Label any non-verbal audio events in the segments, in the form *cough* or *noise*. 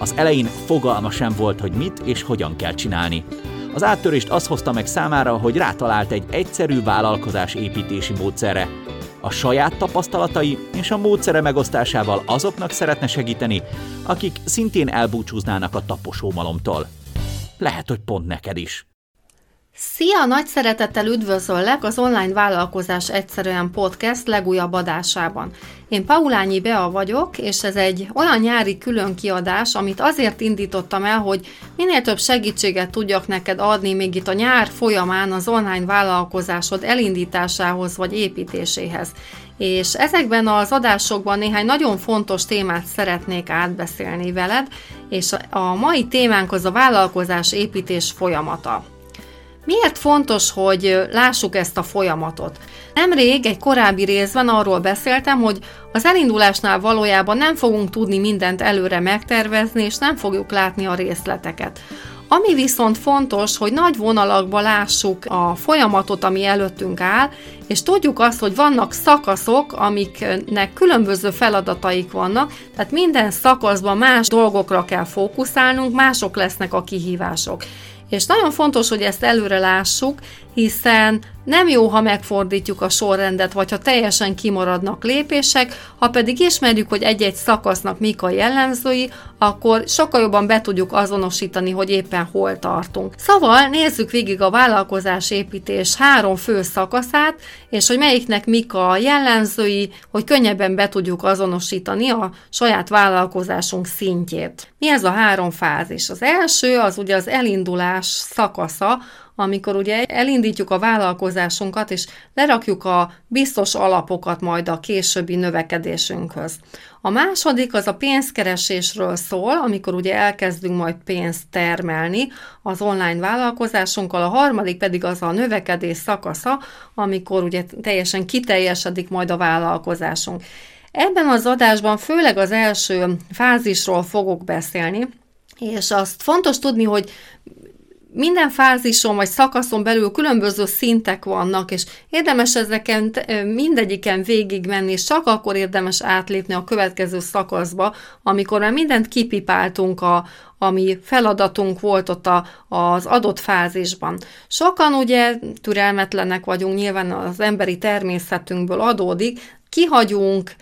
Az elején fogalma sem volt, hogy mit és hogyan kell csinálni. Az áttörést az hozta meg számára, hogy rátalált egy egyszerű vállalkozás építési módszerre. A saját tapasztalatai és a módszere megosztásával azoknak szeretne segíteni, akik szintén elbúcsúznának a taposómalomtól. Lehet, hogy pont neked is. Szia! Nagy szeretettel üdvözöllek az Online Vállalkozás Egyszerűen Podcast legújabb adásában. Én Paulányi Bea vagyok, és ez egy olyan nyári külön kiadás, amit azért indítottam el, hogy minél több segítséget tudjak neked adni még itt a nyár folyamán az online vállalkozásod elindításához vagy építéséhez. És ezekben az adásokban néhány nagyon fontos témát szeretnék átbeszélni veled, és a mai témánk az a vállalkozás építés folyamata. Miért fontos, hogy lássuk ezt a folyamatot? Nemrég egy korábbi részben arról beszéltem, hogy az elindulásnál valójában nem fogunk tudni mindent előre megtervezni, és nem fogjuk látni a részleteket. Ami viszont fontos, hogy nagy vonalakba lássuk a folyamatot, ami előttünk áll, és tudjuk azt, hogy vannak szakaszok, amiknek különböző feladataik vannak, tehát minden szakaszban más dolgokra kell fókuszálnunk, mások lesznek a kihívások. És nagyon fontos, hogy ezt előre lássuk, hiszen nem jó, ha megfordítjuk a sorrendet, vagy ha teljesen kimaradnak lépések, ha pedig ismerjük, hogy egy-egy szakasznak mik a jellemzői, akkor sokkal jobban be tudjuk azonosítani, hogy éppen hol tartunk. Szóval nézzük végig a vállalkozás építés három fő szakaszát, és hogy melyiknek mik a jellemzői, hogy könnyebben be tudjuk azonosítani a saját vállalkozásunk szintjét. Mi ez a három fázis? Az első az ugye az elindulás szakasza, amikor ugye elindítjuk a vállalkozásunkat, és lerakjuk a biztos alapokat majd a későbbi növekedésünkhöz. A második az a pénzkeresésről szól, amikor ugye elkezdünk majd pénzt termelni az online vállalkozásunkkal, a harmadik pedig az a növekedés szakasza, amikor ugye teljesen kiteljesedik majd a vállalkozásunk. Ebben az adásban főleg az első fázisról fogok beszélni, és azt fontos tudni, hogy minden fázison vagy szakaszon belül különböző szintek vannak, és érdemes ezeken mindegyiken végigmenni, és csak akkor érdemes átlépni a következő szakaszba, amikor már mindent kipipáltunk, a, ami feladatunk volt ott a, az adott fázisban. Sokan ugye türelmetlenek vagyunk, nyilván az emberi természetünkből adódik, kihagyunk,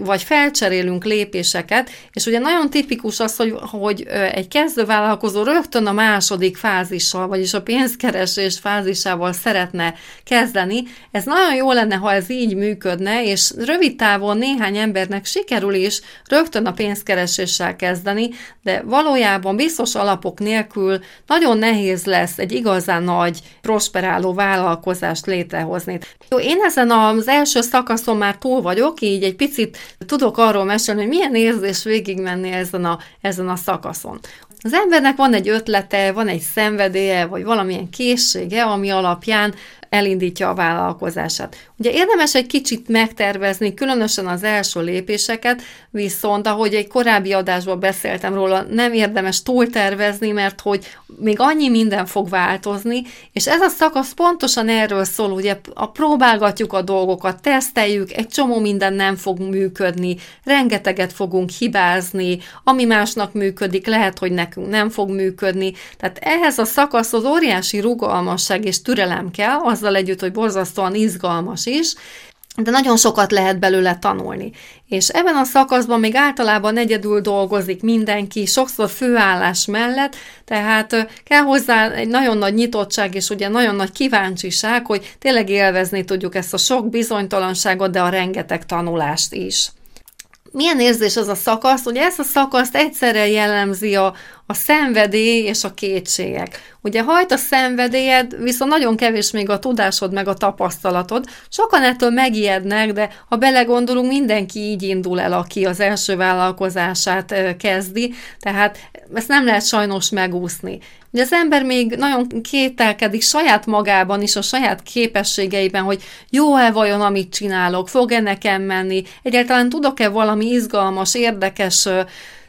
vagy felcserélünk lépéseket, és ugye nagyon tipikus az, hogy, hogy egy kezdővállalkozó rögtön a második fázissal, vagyis a pénzkeresés fázisával szeretne kezdeni. Ez nagyon jó lenne, ha ez így működne, és rövid távon néhány embernek sikerül is rögtön a pénzkereséssel kezdeni, de valójában biztos alapok nélkül nagyon nehéz lesz egy igazán nagy, prosperáló vállalkozást létrehozni. Jó, én ezen az első szakaszon már túl vagyok, így egy picit picit tudok arról mesélni, hogy milyen érzés végigmenni ezen a, ezen a szakaszon. Az embernek van egy ötlete, van egy szenvedélye, vagy valamilyen készsége, ami alapján elindítja a vállalkozását. Ugye érdemes egy kicsit megtervezni, különösen az első lépéseket, viszont ahogy egy korábbi adásban beszéltem róla, nem érdemes túltervezni, mert hogy még annyi minden fog változni, és ez a szakasz pontosan erről szól, ugye a próbálgatjuk a dolgokat, teszteljük, egy csomó minden nem fog működni, rengeteget fogunk hibázni, ami másnak működik, lehet, hogy nekünk nem fog működni, tehát ehhez a szakaszhoz óriási rugalmasság és türelem kell, azzal együtt, hogy borzasztóan izgalmas is, de nagyon sokat lehet belőle tanulni. És ebben a szakaszban még általában egyedül dolgozik mindenki, sokszor főállás mellett, tehát kell hozzá egy nagyon nagy nyitottság és ugye nagyon nagy kíváncsiság, hogy tényleg élvezni tudjuk ezt a sok bizonytalanságot, de a rengeteg tanulást is milyen érzés az a szakasz? Ugye ezt a szakaszt egyszerre jellemzi a, a szenvedély és a kétségek. Ugye hajt a szenvedélyed, viszont nagyon kevés még a tudásod meg a tapasztalatod. Sokan ettől megijednek, de ha belegondolunk, mindenki így indul el, aki az első vállalkozását kezdi, tehát ezt nem lehet sajnos megúszni. Ugye az ember még nagyon kételkedik saját magában is, a saját képességeiben, hogy jó-e vajon, amit csinálok, fog-e nekem menni, egyáltalán tudok-e valami izgalmas, érdekes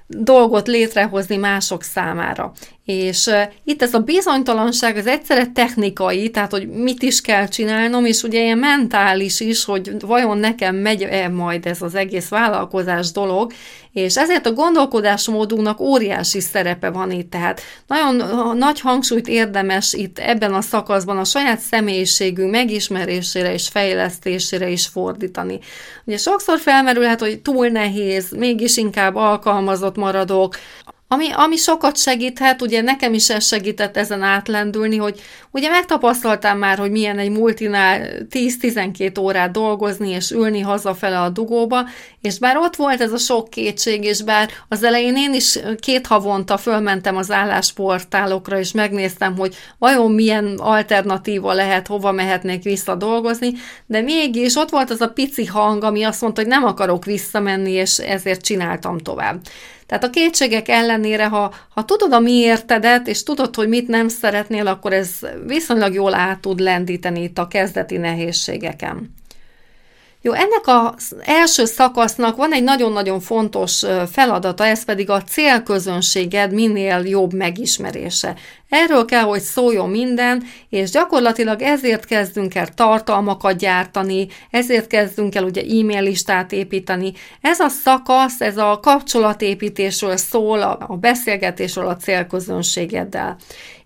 dolgot létrehozni mások számára. És itt ez a bizonytalanság az egyszerre technikai, tehát hogy mit is kell csinálnom, és ugye ilyen mentális is, hogy vajon nekem megy-e majd ez az egész vállalkozás dolog, és ezért a gondolkodásmódunknak óriási szerepe van itt, tehát nagyon nagy hangsúlyt érdemes itt ebben a szakaszban a saját személyiségünk megismerésére és fejlesztésére is fordítani. Ugye sokszor felmerülhet, hogy túl nehéz, mégis inkább alkalmazott maradok, ami, ami sokat segíthet, ugye nekem is ez segített ezen átlendülni, hogy ugye megtapasztaltam már, hogy milyen egy multinál 10-12 órát dolgozni és ülni hazafele a dugóba, és bár ott volt ez a sok kétség, és bár az elején én is két havonta fölmentem az állásportálokra, és megnéztem, hogy vajon milyen alternatíva lehet, hova mehetnék vissza dolgozni, de mégis ott volt az a pici hang, ami azt mondta, hogy nem akarok visszamenni, és ezért csináltam tovább. Tehát a kétségek ellenére, ha, ha tudod a miértedet, és tudod, hogy mit nem szeretnél, akkor ez viszonylag jól át tud lendíteni itt a kezdeti nehézségeken. Jó, ennek az első szakasznak van egy nagyon-nagyon fontos feladata, ez pedig a célközönséged minél jobb megismerése. Erről kell, hogy szóljon minden, és gyakorlatilag ezért kezdünk el tartalmakat gyártani, ezért kezdünk el ugye e-mail listát építeni. Ez a szakasz, ez a kapcsolatépítésről szól, a beszélgetésről a célközönségeddel.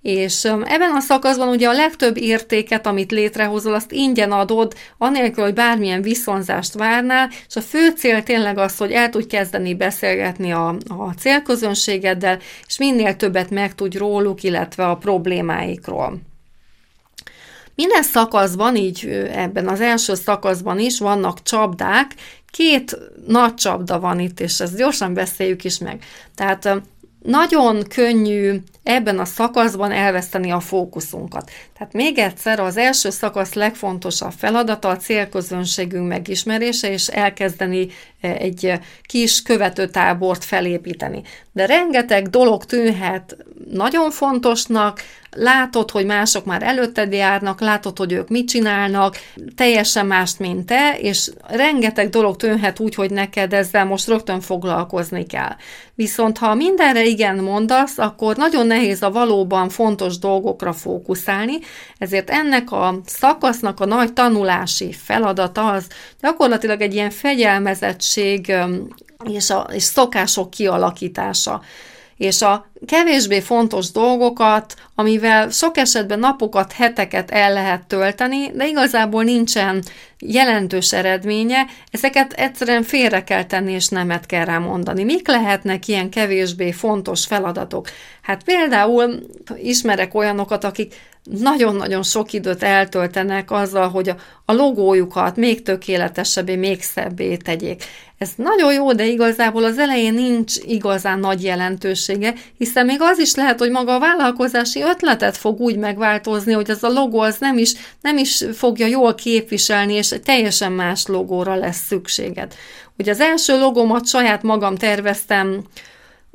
És ebben a szakaszban ugye a legtöbb értéket, amit létrehozol, azt ingyen adod, anélkül, hogy bármilyen viszonzást várnál, és a fő cél tényleg az, hogy el tudj kezdeni beszélgetni a, a célközönségeddel, és minél többet megtudj róluk, illetve a problémáikról. Minden szakaszban, így ebben az első szakaszban is vannak csapdák, két nagy csapda van itt, és ezt gyorsan beszéljük is meg. Tehát nagyon könnyű ebben a szakaszban elveszteni a fókuszunkat. Tehát még egyszer az első szakasz legfontosabb feladata a célközönségünk megismerése, és elkezdeni egy kis követőtábort felépíteni. De rengeteg dolog tűnhet nagyon fontosnak, látod, hogy mások már előtted járnak, látod, hogy ők mit csinálnak, teljesen mást, mint te, és rengeteg dolog tűnhet úgy, hogy neked ezzel most rögtön foglalkozni kell. Viszont ha mindenre igen mondasz, akkor nagyon nehéz a valóban fontos dolgokra fókuszálni, ezért ennek a szakasznak a nagy tanulási feladata az gyakorlatilag egy ilyen fegyelmezettség és, a, és szokások kialakítása. És a kevésbé fontos dolgokat, amivel sok esetben napokat, heteket el lehet tölteni, de igazából nincsen jelentős eredménye, ezeket egyszerűen félre kell tenni, és nemet kell rá mondani. Mik lehetnek ilyen kevésbé fontos feladatok? Hát például ismerek olyanokat, akik nagyon-nagyon sok időt eltöltenek azzal, hogy a, a logójukat még tökéletesebbé, még szebbé tegyék. Ez nagyon jó, de igazából az elején nincs igazán nagy jelentősége, hiszen még az is lehet, hogy maga a vállalkozási ötletet fog úgy megváltozni, hogy az a logó az nem is, nem is fogja jól képviselni, és teljesen más logóra lesz szükséged. Ugye az első logomat saját magam terveztem,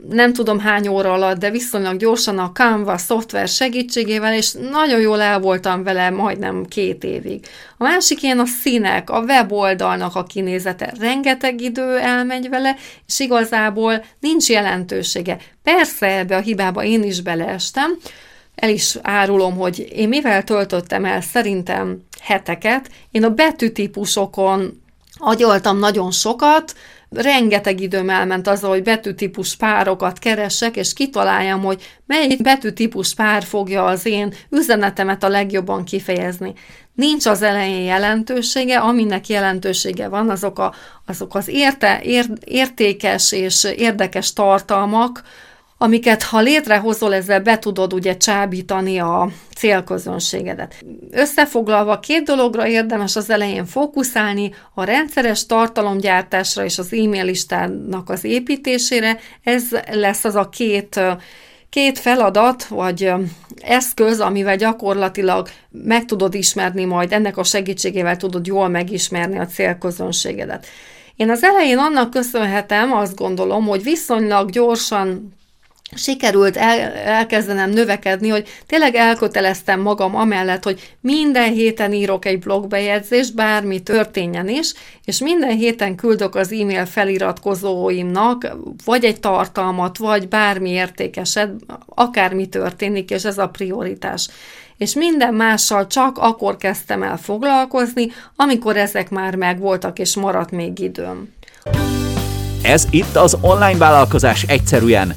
nem tudom hány óra alatt, de viszonylag gyorsan a Canva szoftver segítségével, és nagyon jól el voltam vele majdnem két évig. A másik ilyen a színek, a weboldalnak a kinézete. Rengeteg idő elmegy vele, és igazából nincs jelentősége. Persze ebbe a hibába én is beleestem, el is árulom, hogy én mivel töltöttem el szerintem heteket, én a betűtípusokon agyoltam nagyon sokat, rengeteg időm elment azzal, hogy betűtípus párokat keresek, és kitaláljam, hogy mely betűtípus pár fogja az én üzenetemet a legjobban kifejezni. Nincs az elején jelentősége, aminek jelentősége van, azok, a, azok az érte, ér, értékes és érdekes tartalmak, amiket ha létrehozol, ezzel be tudod ugye csábítani a célközönségedet. Összefoglalva két dologra érdemes az elején fókuszálni, a rendszeres tartalomgyártásra és az e-mail listának az építésére, ez lesz az a két két feladat, vagy eszköz, amivel gyakorlatilag meg tudod ismerni majd, ennek a segítségével tudod jól megismerni a célközönségedet. Én az elején annak köszönhetem, azt gondolom, hogy viszonylag gyorsan sikerült el, elkezdenem növekedni, hogy tényleg elköteleztem magam amellett, hogy minden héten írok egy blogbejegyzést, bármi történjen is, és minden héten küldök az e-mail feliratkozóimnak vagy egy tartalmat, vagy bármi értékeset, akármi történik, és ez a prioritás. És minden mással csak akkor kezdtem el foglalkozni, amikor ezek már megvoltak, és maradt még időm. Ez itt az online vállalkozás egyszerűen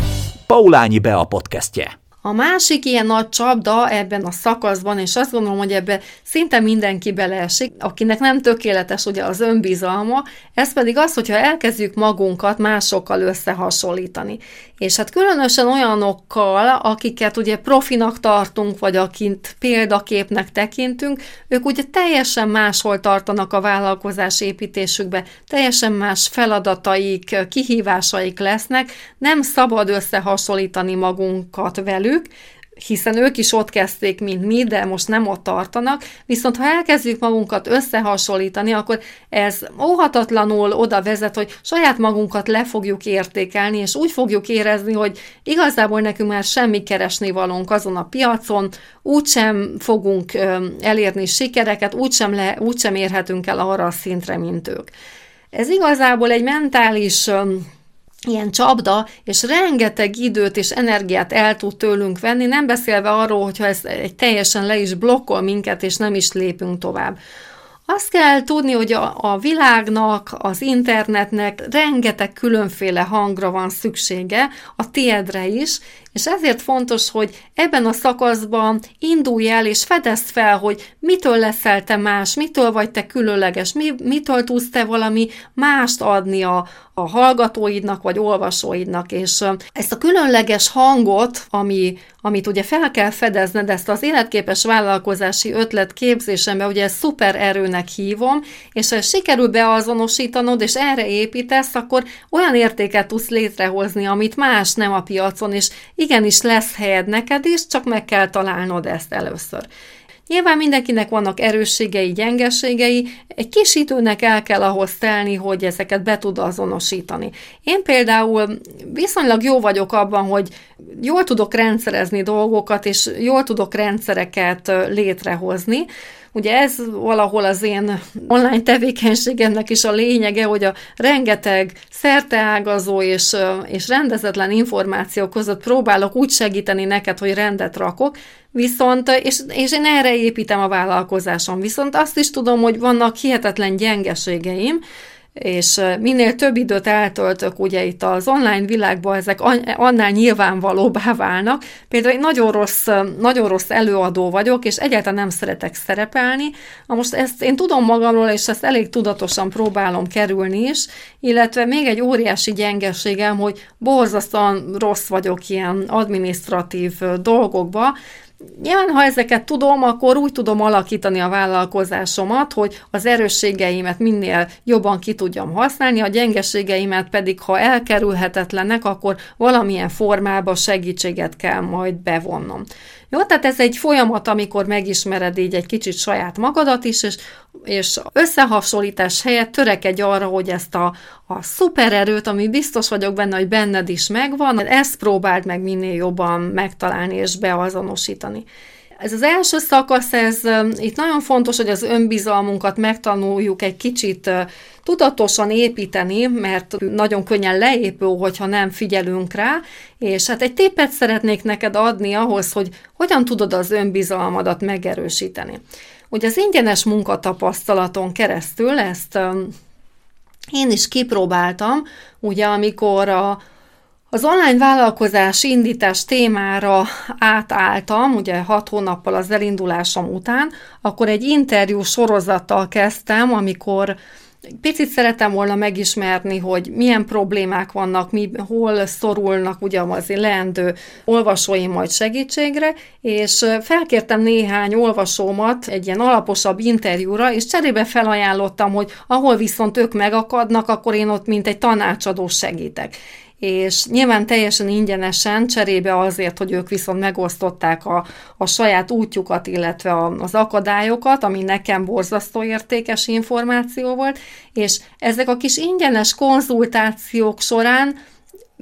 Paulányi Bea podcastje. A másik ilyen nagy csapda ebben a szakaszban, és azt gondolom, hogy ebbe szinte mindenki beleesik, akinek nem tökéletes ugye az önbizalma, ez pedig az, hogyha elkezdjük magunkat másokkal összehasonlítani. És hát különösen olyanokkal, akiket ugye profinak tartunk, vagy akint példaképnek tekintünk, ők ugye teljesen máshol tartanak a vállalkozás építésükbe, teljesen más feladataik, kihívásaik lesznek, nem szabad összehasonlítani magunkat velük, hiszen ők is ott kezdték, mint mi, de most nem ott tartanak, viszont ha elkezdjük magunkat összehasonlítani, akkor ez óhatatlanul oda vezet, hogy saját magunkat le fogjuk értékelni, és úgy fogjuk érezni, hogy igazából nekünk már semmi keresni valónk azon a piacon, úgysem fogunk elérni sikereket, úgysem, le, úgysem érhetünk el arra a szintre, mint ők. Ez igazából egy mentális ilyen csapda, és rengeteg időt és energiát el tud tőlünk venni, nem beszélve arról, hogyha ez egy teljesen le is blokkol minket, és nem is lépünk tovább. Azt kell tudni, hogy a, a világnak, az internetnek rengeteg különféle hangra van szüksége, a tiedre is, és ezért fontos, hogy ebben a szakaszban indulj el és fedezd fel, hogy mitől leszel te más, mitől vagy te különleges, mi, mitől tudsz te valami mást adni a, a hallgatóidnak vagy olvasóidnak, és ezt a különleges hangot, ami, amit ugye fel kell fedezned, ezt az életképes vállalkozási ötlet képzésembe, ugye ezt szuper erőnek hívom, és ha sikerül beazonosítanod, és erre építesz, akkor olyan értéket tudsz létrehozni, amit más nem a piacon, és igenis lesz helyed neked is, csak meg kell találnod ezt először. Nyilván mindenkinek vannak erősségei, gyengeségei, egy kis időnek el kell ahhoz telni, hogy ezeket be tud azonosítani. Én például viszonylag jó vagyok abban, hogy jól tudok rendszerezni dolgokat, és jól tudok rendszereket létrehozni, Ugye ez valahol az én online tevékenységemnek is a lényege, hogy a rengeteg szerteágazó és, és rendezetlen információ között próbálok úgy segíteni neked, hogy rendet rakok, Viszont, és, és én erre építem a vállalkozásom, viszont azt is tudom, hogy vannak hihetetlen gyengeségeim, és minél több időt eltöltök ugye itt az online világban, ezek annál nyilvánvalóbbá válnak. Például egy nagyon rossz, nagyon rossz előadó vagyok, és egyáltalán nem szeretek szerepelni. Na most ezt én tudom magamról, és ezt elég tudatosan próbálom kerülni is, illetve még egy óriási gyengeségem, hogy borzasztóan rossz vagyok ilyen administratív dolgokba, Nyilván, ha ezeket tudom, akkor úgy tudom alakítani a vállalkozásomat, hogy az erősségeimet minél jobban ki tudjam használni, a gyengeségeimet pedig, ha elkerülhetetlenek, akkor valamilyen formába segítséget kell majd bevonnom. Jó, tehát ez egy folyamat, amikor megismered így egy kicsit saját magadat is, és, és összehasonlítás helyett törekedj arra, hogy ezt a, a szupererőt, ami biztos vagyok benne, hogy benned is megvan, ezt próbáld meg minél jobban megtalálni és beazonosítani. Ez az első szakasz, ez itt nagyon fontos, hogy az önbizalmunkat megtanuljuk egy kicsit tudatosan építeni, mert nagyon könnyen leépül, hogyha nem figyelünk rá, és hát egy tépet szeretnék neked adni ahhoz, hogy hogyan tudod az önbizalmadat megerősíteni. Ugye az ingyenes munkatapasztalaton keresztül ezt én is kipróbáltam, ugye amikor a, az online vállalkozás indítás témára átálltam, ugye hat hónappal az elindulásom után, akkor egy interjú sorozattal kezdtem, amikor Picit szeretem volna megismerni, hogy milyen problémák vannak, mi, hol szorulnak ugye az leendő olvasóim majd segítségre, és felkértem néhány olvasómat egy ilyen alaposabb interjúra, és cserébe felajánlottam, hogy ahol viszont ők megakadnak, akkor én ott mint egy tanácsadó segítek és nyilván teljesen ingyenesen, cserébe azért, hogy ők viszont megosztották a, a saját útjukat, illetve a, az akadályokat, ami nekem borzasztó értékes információ volt, és ezek a kis ingyenes konzultációk során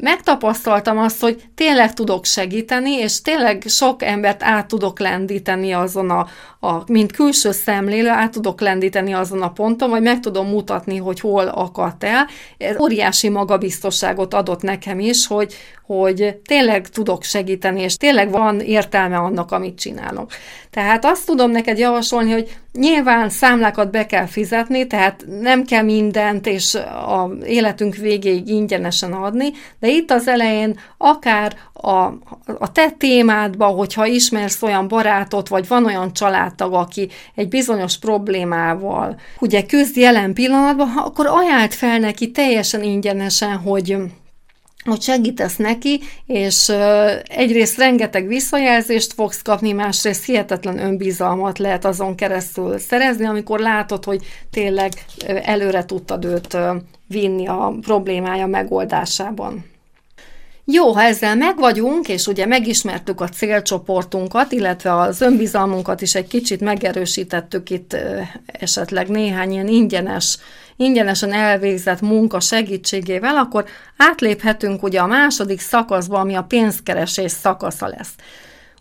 megtapasztaltam azt, hogy tényleg tudok segíteni, és tényleg sok embert át tudok lendíteni azon a, a mint külső szemlélő, át tudok lendíteni azon a ponton, vagy meg tudom mutatni, hogy hol akadt el. Ez óriási magabiztosságot adott nekem is, hogy, hogy tényleg tudok segíteni, és tényleg van értelme annak, amit csinálok. Tehát azt tudom neked javasolni, hogy nyilván számlákat be kell fizetni, tehát nem kell mindent és a életünk végéig ingyenesen adni, de itt az elején akár a, a te témádba, hogyha ismersz olyan barátot, vagy van olyan családtag, aki egy bizonyos problémával ugye küzd jelen pillanatban, akkor ajánlt fel neki teljesen ingyenesen, hogy hogy segítesz neki, és egyrészt rengeteg visszajelzést fogsz kapni, másrészt hihetetlen önbizalmat lehet azon keresztül szerezni, amikor látod, hogy tényleg előre tudtad őt vinni a problémája megoldásában. Jó, ha ezzel megvagyunk, és ugye megismertük a célcsoportunkat, illetve az önbizalmunkat is egy kicsit megerősítettük itt esetleg néhány ilyen ingyenes, ingyenesen elvégzett munka segítségével, akkor átléphetünk ugye a második szakaszba, ami a pénzkeresés szakasza lesz.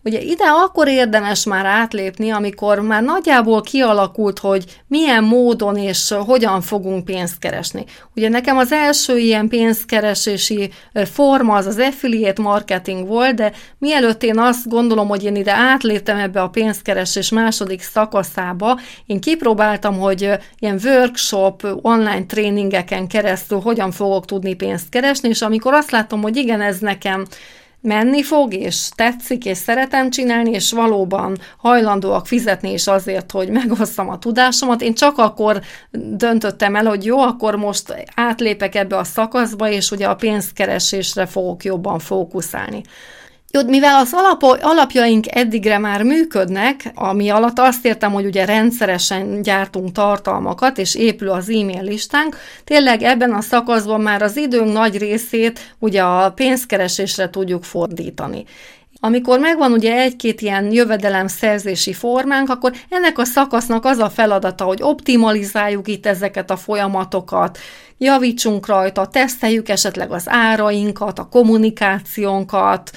Ugye ide akkor érdemes már átlépni, amikor már nagyjából kialakult, hogy milyen módon és hogyan fogunk pénzt keresni. Ugye nekem az első ilyen pénzkeresési forma az az affiliate marketing volt, de mielőtt én azt gondolom, hogy én ide átléptem ebbe a pénzkeresés második szakaszába, én kipróbáltam, hogy ilyen workshop, online tréningeken keresztül hogyan fogok tudni pénzt keresni, és amikor azt látom, hogy igen, ez nekem menni fog, és tetszik, és szeretem csinálni, és valóban hajlandóak fizetni is azért, hogy megosztam a tudásomat. Én csak akkor döntöttem el, hogy jó, akkor most átlépek ebbe a szakaszba, és ugye a pénzkeresésre fogok jobban fókuszálni. Mivel az alap, alapjaink eddigre már működnek, ami alatt azt értem, hogy ugye rendszeresen gyártunk tartalmakat, és épül az e-mail listánk, tényleg ebben a szakaszban már az időnk nagy részét ugye a pénzkeresésre tudjuk fordítani. Amikor megvan ugye egy-két ilyen jövedelemszerzési formánk, akkor ennek a szakasznak az a feladata, hogy optimalizáljuk itt ezeket a folyamatokat, javítsunk rajta, teszteljük esetleg az árainkat, a kommunikációnkat,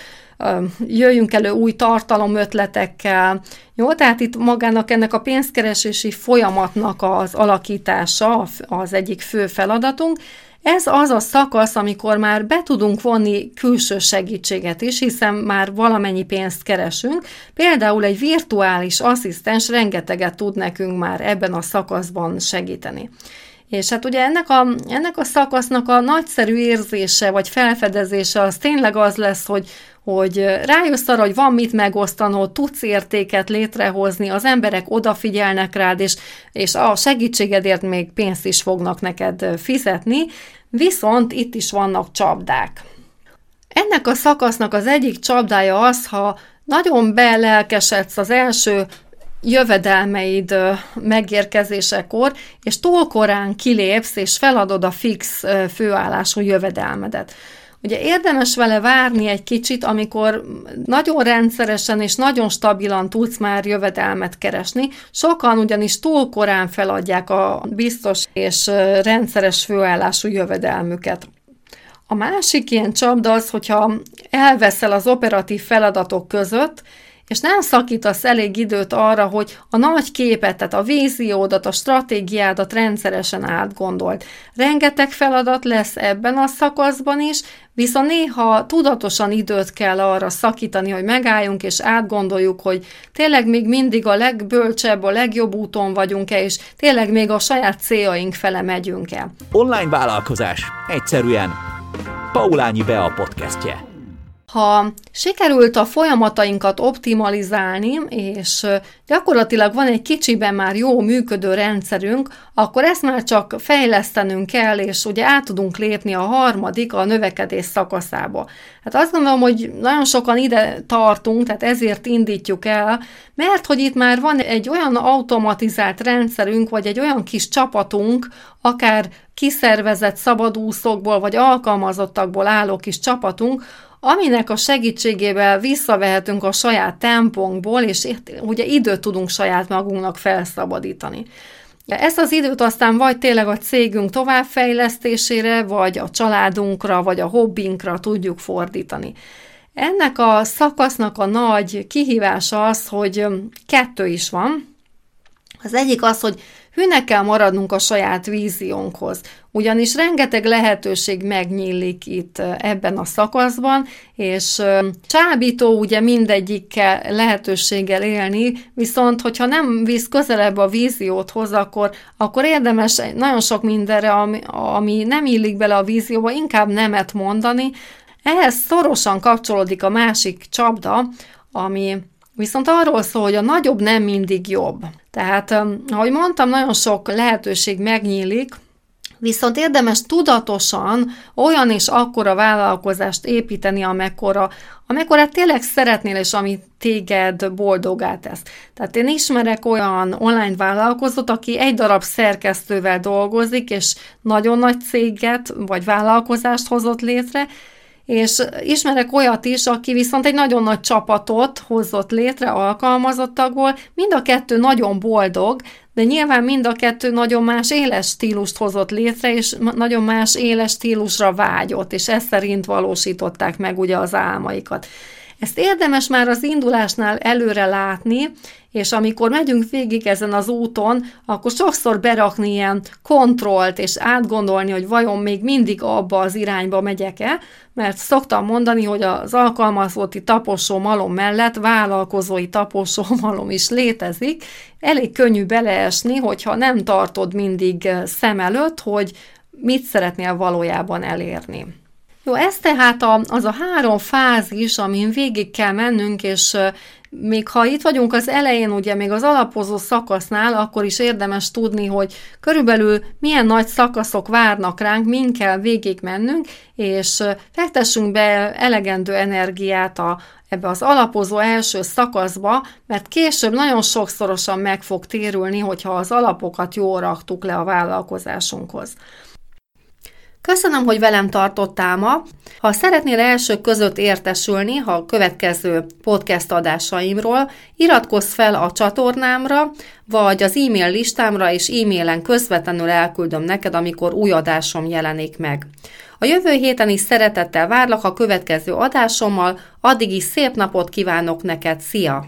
jöjjünk elő új tartalomötletekkel. Jó, tehát itt magának ennek a pénzkeresési folyamatnak az alakítása az egyik fő feladatunk, ez az a szakasz, amikor már be tudunk vonni külső segítséget is, hiszen már valamennyi pénzt keresünk. Például egy virtuális asszisztens rengeteget tud nekünk már ebben a szakaszban segíteni. És hát ugye ennek a, ennek a szakasznak a nagyszerű érzése vagy felfedezése az tényleg az lesz, hogy hogy rájössz arra, hogy van mit megosztanod, tudsz értéket létrehozni, az emberek odafigyelnek rád, és, és a segítségedért még pénzt is fognak neked fizetni, viszont itt is vannak csapdák. Ennek a szakasznak az egyik csapdája az, ha nagyon belelkesedsz az első jövedelmeid megérkezésekor, és túl korán kilépsz, és feladod a fix főállású jövedelmedet. Ugye érdemes vele várni egy kicsit, amikor nagyon rendszeresen és nagyon stabilan tudsz már jövedelmet keresni. Sokan ugyanis túl korán feladják a biztos és rendszeres főállású jövedelmüket. A másik ilyen csapda az, hogyha elveszel az operatív feladatok között, és nem szakítasz elég időt arra, hogy a nagy képet, tehát a víziódat, a stratégiádat rendszeresen átgondolt. Rengeteg feladat lesz ebben a szakaszban is, viszont néha tudatosan időt kell arra szakítani, hogy megálljunk és átgondoljuk, hogy tényleg még mindig a legbölcsebb, a legjobb úton vagyunk-e, és tényleg még a saját céljaink fele megyünk-e. Online vállalkozás. Egyszerűen. Paulányi Bea podcastje. Ha sikerült a folyamatainkat optimalizálni, és gyakorlatilag van egy kicsiben már jó működő rendszerünk, akkor ezt már csak fejlesztenünk kell, és ugye át tudunk lépni a harmadik, a növekedés szakaszába. Hát azt gondolom, hogy nagyon sokan ide tartunk, tehát ezért indítjuk el, mert hogy itt már van egy olyan automatizált rendszerünk, vagy egy olyan kis csapatunk, akár kiszervezett szabadúszókból, vagy alkalmazottakból álló kis csapatunk, aminek a segítségével visszavehetünk a saját tempónkból, és ugye időt tudunk saját magunknak felszabadítani. Ezt az időt aztán vagy tényleg a cégünk továbbfejlesztésére, vagy a családunkra, vagy a hobbinkra tudjuk fordítani. Ennek a szakasznak a nagy kihívása az, hogy kettő is van. Az egyik az, hogy hűnek kell maradnunk a saját víziónkhoz, ugyanis rengeteg lehetőség megnyílik itt ebben a szakaszban, és csábító ugye mindegyikkel lehetőséggel élni, viszont hogyha nem visz közelebb a vízióthoz, akkor, akkor érdemes nagyon sok mindenre, ami, ami nem illik bele a vízióba, inkább nemet mondani. Ehhez szorosan kapcsolódik a másik csapda, ami Viszont arról szól, hogy a nagyobb nem mindig jobb. Tehát, ahogy mondtam, nagyon sok lehetőség megnyílik, Viszont érdemes tudatosan olyan és akkora vállalkozást építeni, amekkora, amekkora tényleg szeretnél, és ami téged boldogá tesz. Tehát én ismerek olyan online vállalkozót, aki egy darab szerkesztővel dolgozik, és nagyon nagy céget vagy vállalkozást hozott létre, és ismerek olyat is, aki viszont egy nagyon nagy csapatot hozott létre alkalmazottakból, mind a kettő nagyon boldog, de nyilván mind a kettő nagyon más éles stílust hozott létre, és nagyon más éles stílusra vágyott, és ezt szerint valósították meg ugye az álmaikat. Ezt érdemes már az indulásnál előre látni, és amikor megyünk végig ezen az úton, akkor sokszor berakni ilyen kontrollt, és átgondolni, hogy vajon még mindig abba az irányba megyek-e, mert szoktam mondani, hogy az alkalmazotti taposó malom mellett vállalkozói taposó *laughs* malom is létezik. Elég könnyű beleesni, hogyha nem tartod mindig szem előtt, hogy mit szeretnél valójában elérni. Jó, ez tehát a, az a három fázis, amin végig kell mennünk, és még ha itt vagyunk az elején, ugye még az alapozó szakasznál, akkor is érdemes tudni, hogy körülbelül milyen nagy szakaszok várnak ránk, min kell végig mennünk, és fektessünk be elegendő energiát a, ebbe az alapozó első szakaszba, mert később nagyon sokszorosan meg fog térülni, hogyha az alapokat jól raktuk le a vállalkozásunkhoz. Köszönöm, hogy velem tartottál ma. Ha szeretnél elsők között értesülni, ha a következő podcast adásaimról, iratkozz fel a csatornámra, vagy az e-mail listámra, és e-mailen közvetlenül elküldöm neked, amikor új adásom jelenik meg. A jövő héten is szeretettel várlak a következő adásommal, addig is szép napot kívánok neked, szia!